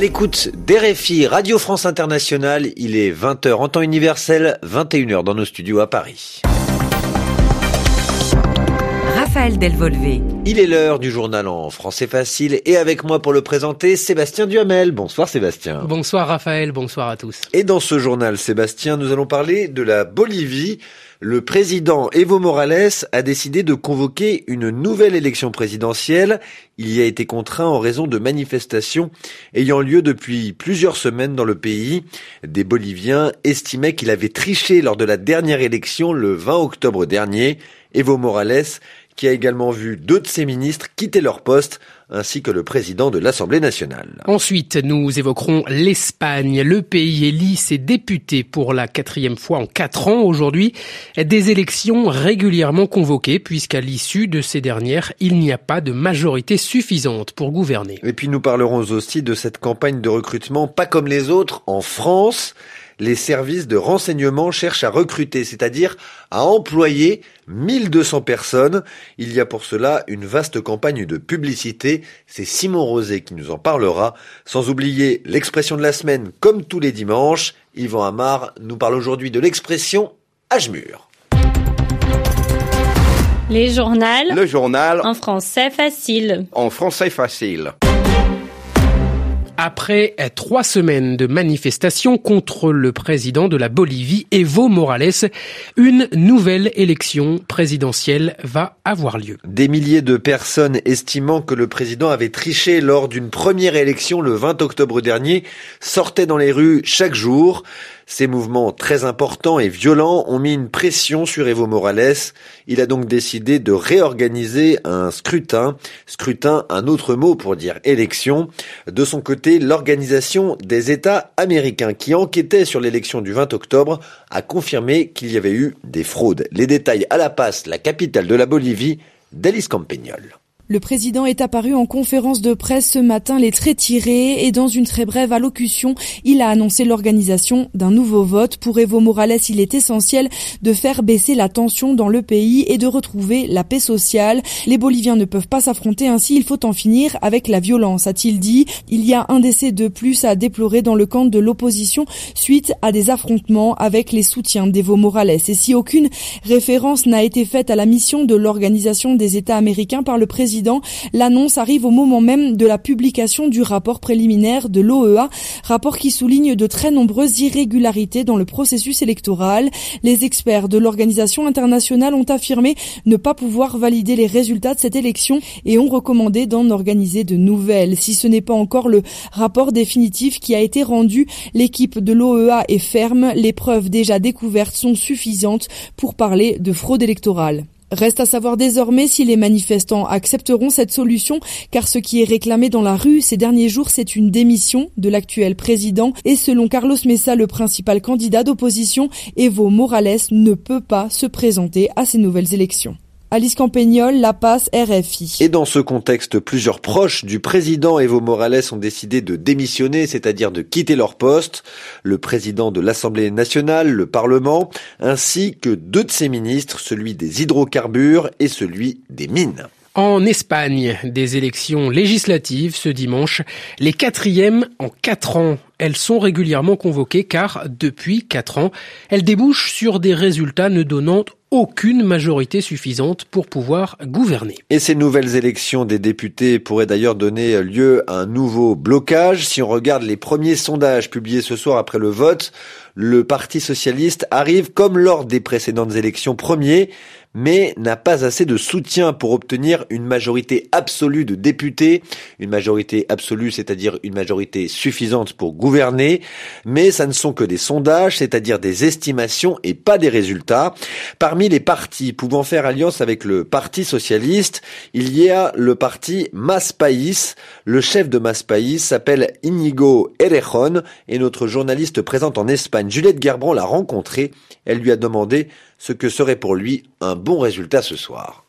À l'écoute d'RFI Radio France Internationale, il est 20h en temps universel, 21h dans nos studios à Paris. Raphaël Delvolvé. Il est l'heure du journal en français facile et avec moi pour le présenter, Sébastien Duhamel. Bonsoir Sébastien. Bonsoir Raphaël, bonsoir à tous. Et dans ce journal, Sébastien, nous allons parler de la Bolivie. Le président Evo Morales a décidé de convoquer une nouvelle élection présidentielle. Il y a été contraint en raison de manifestations ayant lieu depuis plusieurs semaines dans le pays. Des Boliviens estimaient qu'il avait triché lors de la dernière élection le 20 octobre dernier. Evo Morales qui a également vu deux de ses ministres quitter leur poste, ainsi que le président de l'Assemblée nationale. Ensuite, nous évoquerons l'Espagne. Le pays élit ses députés pour la quatrième fois en quatre ans aujourd'hui. Des élections régulièrement convoquées, puisqu'à l'issue de ces dernières, il n'y a pas de majorité suffisante pour gouverner. Et puis nous parlerons aussi de cette campagne de recrutement pas comme les autres en France les services de renseignement cherchent à recruter, c'est-à-dire à employer 1200 personnes. Il y a pour cela une vaste campagne de publicité. C'est Simon Rosé qui nous en parlera. Sans oublier l'expression de la semaine comme tous les dimanches. Yvan Amar nous parle aujourd'hui de l'expression Ajmur. Les journaux. Le journal. En français facile. En français facile. Après trois semaines de manifestations contre le président de la Bolivie, Evo Morales, une nouvelle élection présidentielle va avoir lieu. Des milliers de personnes estimant que le président avait triché lors d'une première élection le 20 octobre dernier sortaient dans les rues chaque jour. Ces mouvements très importants et violents ont mis une pression sur Evo Morales. Il a donc décidé de réorganiser un scrutin. Scrutin, un autre mot pour dire élection. De son côté, l'organisation des États américains qui enquêtait sur l'élection du 20 octobre a confirmé qu'il y avait eu des fraudes. Les détails à La Paz, la capitale de la Bolivie, d'Alice Campagnol. Le président est apparu en conférence de presse ce matin les traits tirés et dans une très brève allocution, il a annoncé l'organisation d'un nouveau vote. Pour Evo Morales, il est essentiel de faire baisser la tension dans le pays et de retrouver la paix sociale. Les Boliviens ne peuvent pas s'affronter ainsi, il faut en finir avec la violence, a-t-il dit. Il y a un décès de plus à déplorer dans le camp de l'opposition suite à des affrontements avec les soutiens d'Evo Morales. Et si aucune référence n'a été faite à la mission de l'Organisation des États américains par le président L'annonce arrive au moment même de la publication du rapport préliminaire de l'OEA, rapport qui souligne de très nombreuses irrégularités dans le processus électoral. Les experts de l'organisation internationale ont affirmé ne pas pouvoir valider les résultats de cette élection et ont recommandé d'en organiser de nouvelles. Si ce n'est pas encore le rapport définitif qui a été rendu, l'équipe de l'OEA est ferme. Les preuves déjà découvertes sont suffisantes pour parler de fraude électorale. Reste à savoir désormais si les manifestants accepteront cette solution, car ce qui est réclamé dans la rue ces derniers jours, c'est une démission de l'actuel président. Et selon Carlos Mesa, le principal candidat d'opposition, Evo Morales ne peut pas se présenter à ces nouvelles élections. Alice Campagnol, La Paz, RFI. Et dans ce contexte, plusieurs proches du président Evo Morales ont décidé de démissionner, c'est-à-dire de quitter leur poste. Le président de l'Assemblée nationale, le Parlement, ainsi que deux de ses ministres, celui des hydrocarbures et celui des mines. En Espagne, des élections législatives ce dimanche, les quatrièmes en quatre ans. Elles sont régulièrement convoquées car, depuis quatre ans, elles débouchent sur des résultats ne donnant aucune majorité suffisante pour pouvoir gouverner. Et ces nouvelles élections des députés pourraient d'ailleurs donner lieu à un nouveau blocage. Si on regarde les premiers sondages publiés ce soir après le vote, le Parti socialiste arrive comme lors des précédentes élections premier, mais n'a pas assez de soutien pour obtenir une majorité absolue de députés, une majorité absolue, c'est-à-dire une majorité suffisante pour gouverner, mais ça ne sont que des sondages, c'est-à-dire des estimations et pas des résultats. Parmi les partis pouvant faire alliance avec le Parti socialiste, il y a le parti Mas País. Le chef de Mas País s'appelle Inigo Errejón et notre journaliste présente en Espagne, Juliette Gerbran, l'a rencontré. Elle lui a demandé ce que serait pour lui un bon résultat ce soir.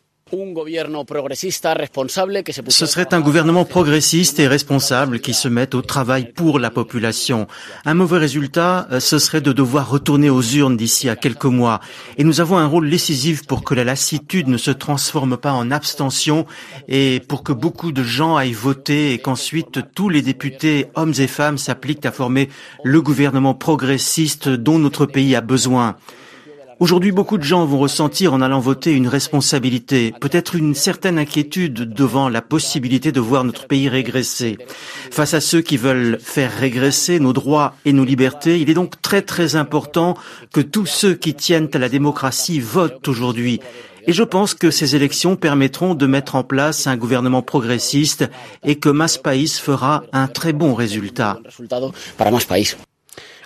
Ce serait un gouvernement progressiste et responsable qui se mette au travail pour la population. Un mauvais résultat, euh, ce serait de devoir retourner aux urnes d'ici à quelques mois. Et nous avons un rôle décisif pour que la lassitude ne se transforme pas en abstention et pour que beaucoup de gens aillent voter et qu'ensuite tous les députés, hommes et femmes, s'appliquent à former le gouvernement progressiste dont notre pays a besoin. Aujourd'hui, beaucoup de gens vont ressentir en allant voter une responsabilité, peut-être une certaine inquiétude devant la possibilité de voir notre pays régresser. Face à ceux qui veulent faire régresser nos droits et nos libertés, il est donc très très important que tous ceux qui tiennent à la démocratie votent aujourd'hui. Et je pense que ces élections permettront de mettre en place un gouvernement progressiste et que Maspaïs fera un très bon résultat.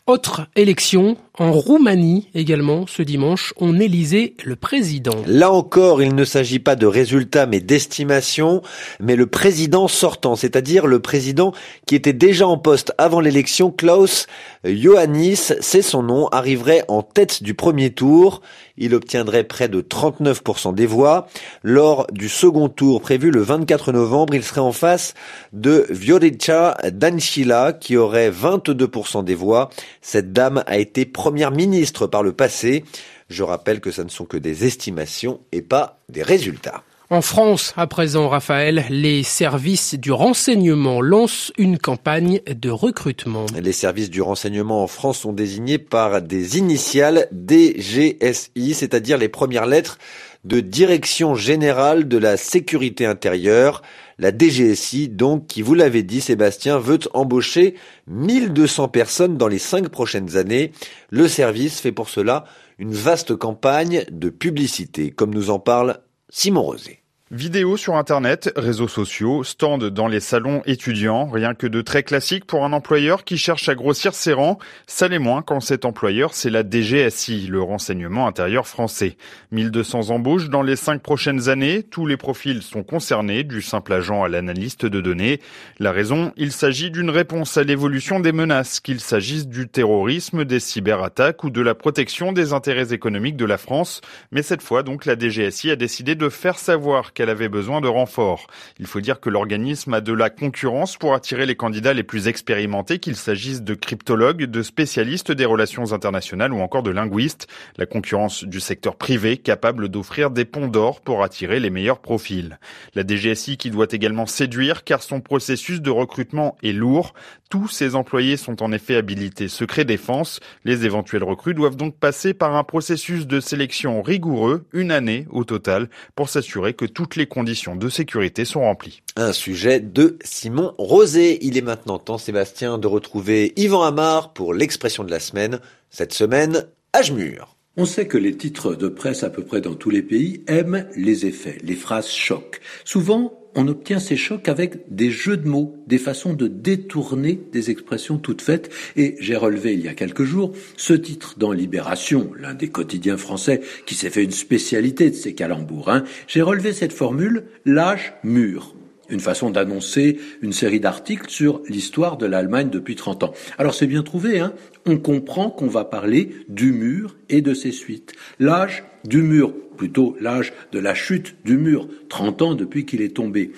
Autre élection en Roumanie également ce dimanche, on élisait le président. Là encore, il ne s'agit pas de résultats mais d'estimation, mais le président sortant, c'est-à-dire le président qui était déjà en poste avant l'élection, Klaus Ioannis, c'est son nom, arriverait en tête du premier tour. Il obtiendrait près de 39% des voix. Lors du second tour prévu le 24 novembre, il serait en face de Viorica Dancila qui aurait 22% des voix. Cette dame a été première ministre par le passé. Je rappelle que ça ne sont que des estimations et pas des résultats. En France, à présent, Raphaël, les services du renseignement lancent une campagne de recrutement. Les services du renseignement en France sont désignés par des initiales DGSI, c'est-à-dire les premières lettres de Direction Générale de la Sécurité Intérieure. La DGSI, donc, qui vous l'avez dit, Sébastien, veut embaucher 1200 personnes dans les cinq prochaines années. Le service fait pour cela une vaste campagne de publicité, comme nous en parle Simon Rosé. Vidéos sur Internet, réseaux sociaux, stands dans les salons étudiants, rien que de très classique pour un employeur qui cherche à grossir ses rangs. Ça l'est moins quand cet employeur, c'est la DGSI, le renseignement intérieur français. 1200 embauches dans les cinq prochaines années, tous les profils sont concernés, du simple agent à l'analyste de données. La raison, il s'agit d'une réponse à l'évolution des menaces, qu'il s'agisse du terrorisme, des cyberattaques ou de la protection des intérêts économiques de la France. Mais cette fois, donc, la DGSI a décidé de faire savoir avait besoin de renforts. Il faut dire que l'organisme a de la concurrence pour attirer les candidats les plus expérimentés, qu'il s'agisse de cryptologues, de spécialistes des relations internationales ou encore de linguistes. La concurrence du secteur privé capable d'offrir des ponts d'or pour attirer les meilleurs profils. La DGSI qui doit également séduire car son processus de recrutement est lourd. Tous ses employés sont en effet habilités secret défense. Les éventuels recrues doivent donc passer par un processus de sélection rigoureux, une année au total, pour s'assurer que tout toutes les conditions de sécurité sont remplies. Un sujet de Simon Rosé. Il est maintenant temps, Sébastien, de retrouver Yvan Amar pour l'expression de la semaine. Cette semaine, Ajmur. On sait que les titres de presse à peu près dans tous les pays aiment les effets, les phrases chocs. Souvent, on obtient ces chocs avec des jeux de mots, des façons de détourner des expressions toutes faites. Et j'ai relevé il y a quelques jours ce titre dans Libération, l'un des quotidiens français qui s'est fait une spécialité de ces calembours. Hein. J'ai relevé cette formule, l'âge mûr une façon d'annoncer une série d'articles sur l'histoire de l'Allemagne depuis 30 ans. Alors c'est bien trouvé, hein on comprend qu'on va parler du mur et de ses suites. L'âge du mur, plutôt l'âge de la chute du mur, 30 ans depuis qu'il est tombé.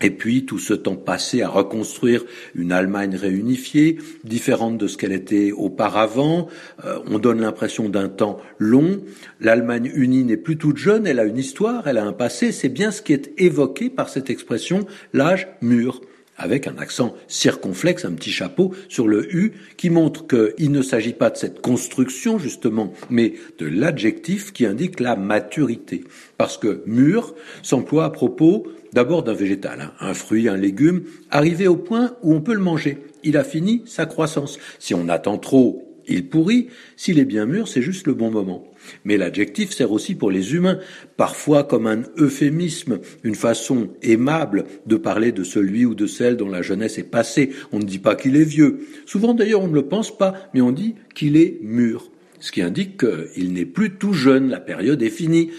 Et puis tout ce temps passé à reconstruire une Allemagne réunifiée, différente de ce qu'elle était auparavant. Euh, on donne l'impression d'un temps long. L'Allemagne unie n'est plus toute jeune, elle a une histoire, elle a un passé. C'est bien ce qui est évoqué par cette expression, l'âge mûr avec un accent circonflexe, un petit chapeau sur le U, qui montre qu'il ne s'agit pas de cette construction, justement, mais de l'adjectif qui indique la maturité. Parce que mûr s'emploie à propos d'abord d'un végétal, hein, un fruit, un légume, arrivé au point où on peut le manger. Il a fini sa croissance. Si on attend trop, il pourrit. S'il est bien mûr, c'est juste le bon moment. Mais l'adjectif sert aussi pour les humains, parfois comme un euphémisme, une façon aimable de parler de celui ou de celle dont la jeunesse est passée. On ne dit pas qu'il est vieux. Souvent d'ailleurs on ne le pense pas, mais on dit qu'il est mûr. Ce qui indique qu'il n'est plus tout jeune, la période est finie.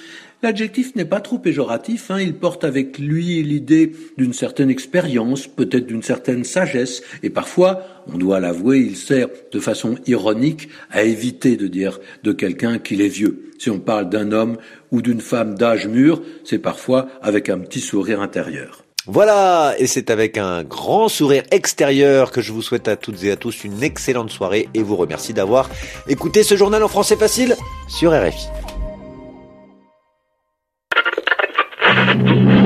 L'adjectif n'est pas trop péjoratif, hein, il porte avec lui l'idée d'une certaine expérience, peut-être d'une certaine sagesse, et parfois, on doit l'avouer, il sert de façon ironique à éviter de dire de quelqu'un qu'il est vieux. Si on parle d'un homme ou d'une femme d'âge mûr, c'est parfois avec un petit sourire intérieur. Voilà, et c'est avec un grand sourire extérieur que je vous souhaite à toutes et à tous une excellente soirée et vous remercie d'avoir écouté ce journal en français facile sur RFI.